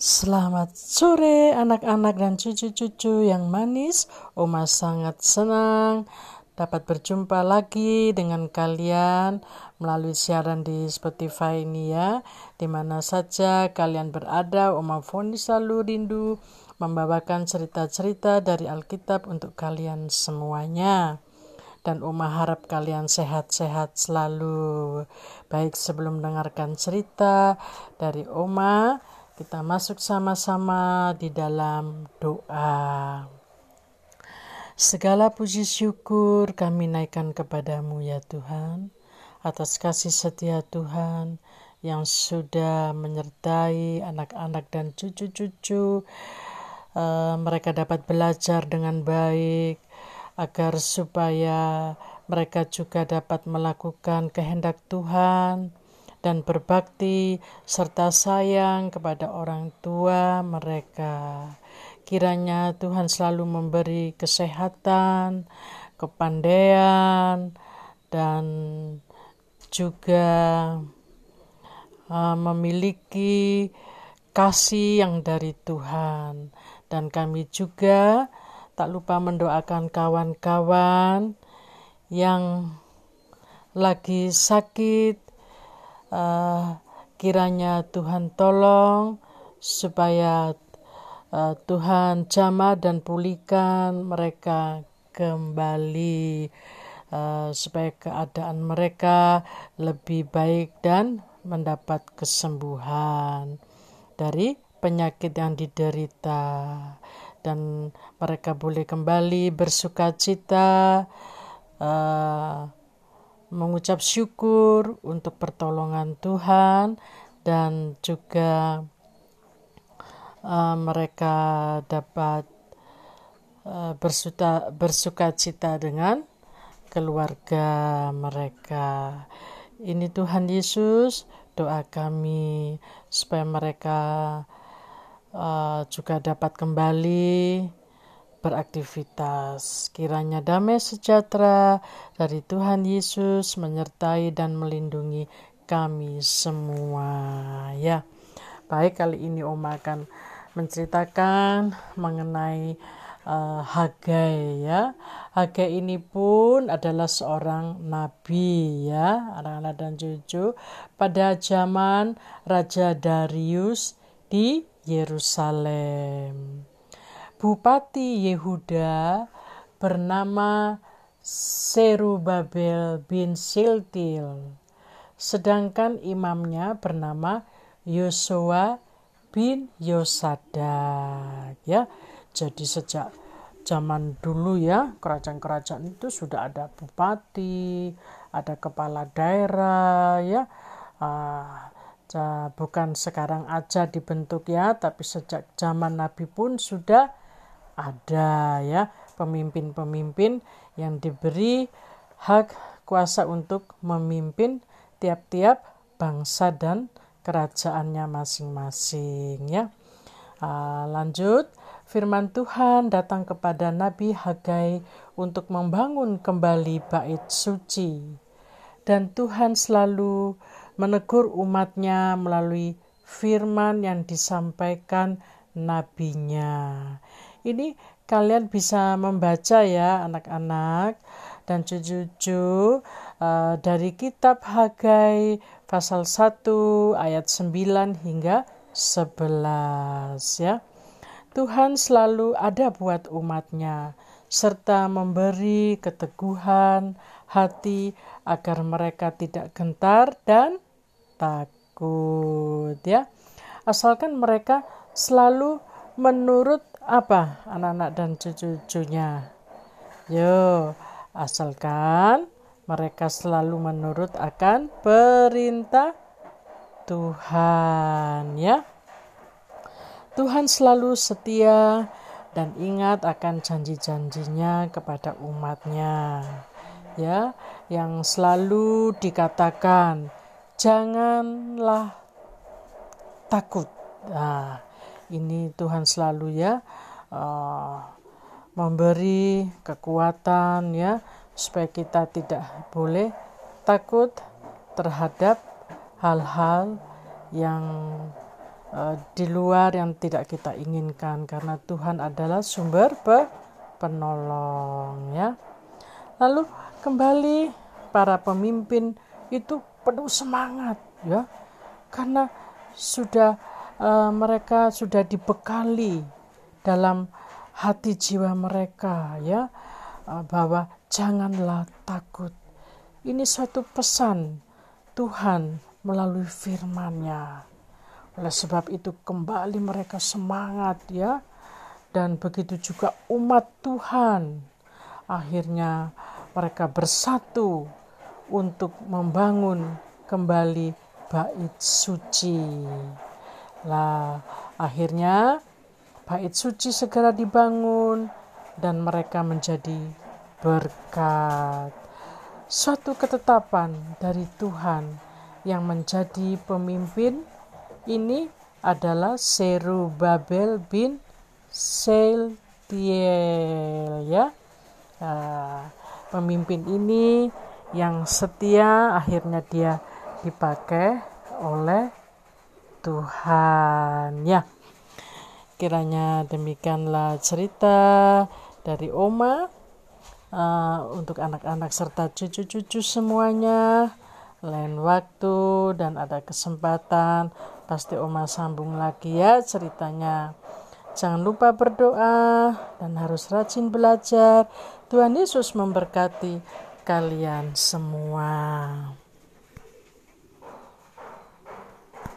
Selamat sore anak-anak dan cucu-cucu yang manis. Oma sangat senang dapat berjumpa lagi dengan kalian melalui siaran di Spotify ini ya. Di mana saja kalian berada, Oma Foni selalu rindu membawakan cerita-cerita dari Alkitab untuk kalian semuanya. Dan Oma harap kalian sehat-sehat selalu. Baik sebelum mendengarkan cerita dari Oma, kita masuk sama-sama di dalam doa. Segala puji syukur kami naikkan kepadamu ya Tuhan, atas kasih setia Tuhan yang sudah menyertai anak-anak dan cucu-cucu. Uh, mereka dapat belajar dengan baik agar supaya mereka juga dapat melakukan kehendak Tuhan dan berbakti serta sayang kepada orang tua mereka. Kiranya Tuhan selalu memberi kesehatan, kepandaian, dan juga uh, memiliki kasih yang dari Tuhan. Dan kami juga tak lupa mendoakan kawan-kawan yang lagi sakit uh, kiranya Tuhan tolong supaya uh, Tuhan jamah dan pulihkan mereka kembali uh, supaya keadaan mereka lebih baik dan mendapat kesembuhan dari penyakit yang diderita. Dan mereka boleh kembali bersuka cita uh, mengucap syukur untuk pertolongan Tuhan dan juga uh, mereka dapat uh, bersuka, cita dengan keluarga mereka. Ini Tuhan Yesus, doa kami supaya mereka uh, juga dapat kembali beraktivitas. Kiranya damai sejahtera dari Tuhan Yesus menyertai dan melindungi kami semua. Ya, baik kali ini Oma akan menceritakan mengenai uh, Hagai ya. Hagai ini pun adalah seorang nabi ya, anak-anak dan cucu pada zaman Raja Darius di Yerusalem. Bupati Yehuda bernama Serubabel bin Siltil, sedangkan imamnya bernama Yosua bin Yosadak. Ya, jadi sejak zaman dulu ya kerajaan-kerajaan itu sudah ada bupati, ada kepala daerah ya. Uh, bukan sekarang aja dibentuk ya, tapi sejak zaman Nabi pun sudah ada ya pemimpin-pemimpin yang diberi hak kuasa untuk memimpin tiap-tiap bangsa dan kerajaannya masing-masing ya. Uh, lanjut, firman Tuhan datang kepada Nabi Hagai untuk membangun kembali bait suci. Dan Tuhan selalu menegur umatnya melalui firman yang disampaikan nabinya. Ini kalian bisa membaca ya anak-anak dan cucu-cucu uh, dari kitab Hagai pasal 1 ayat 9 hingga 11 ya. Tuhan selalu ada buat umatnya serta memberi keteguhan hati agar mereka tidak gentar dan takut ya. Asalkan mereka selalu menurut apa anak-anak dan cucu-cucunya? Yo, asalkan mereka selalu menurut akan perintah Tuhan ya. Tuhan selalu setia dan ingat akan janji-janjinya kepada umatnya ya yang selalu dikatakan janganlah takut nah ini Tuhan selalu ya uh, memberi kekuatan ya supaya kita tidak boleh takut terhadap hal-hal yang uh, di luar yang tidak kita inginkan karena Tuhan adalah sumber pe penolong ya. Lalu kembali para pemimpin itu penuh semangat ya karena sudah uh, mereka sudah dibekali dalam hati jiwa mereka ya uh, bahwa janganlah takut. Ini suatu pesan Tuhan melalui firman-Nya. Oleh sebab itu kembali mereka semangat ya. Dan begitu juga umat Tuhan. Akhirnya mereka bersatu untuk membangun kembali bait suci. Lah, akhirnya bait suci segera dibangun dan mereka menjadi berkat. Suatu ketetapan dari Tuhan yang menjadi pemimpin ini adalah Seru Babel bin Seltiel ya. Nah, pemimpin ini yang setia akhirnya dia dipakai oleh Tuhan ya. Kiranya demikianlah cerita dari Oma uh, untuk anak-anak serta cucu-cucu semuanya. Lain waktu dan ada kesempatan pasti Oma sambung lagi ya ceritanya. Jangan lupa berdoa dan harus rajin belajar. Tuhan Yesus memberkati kalian semua.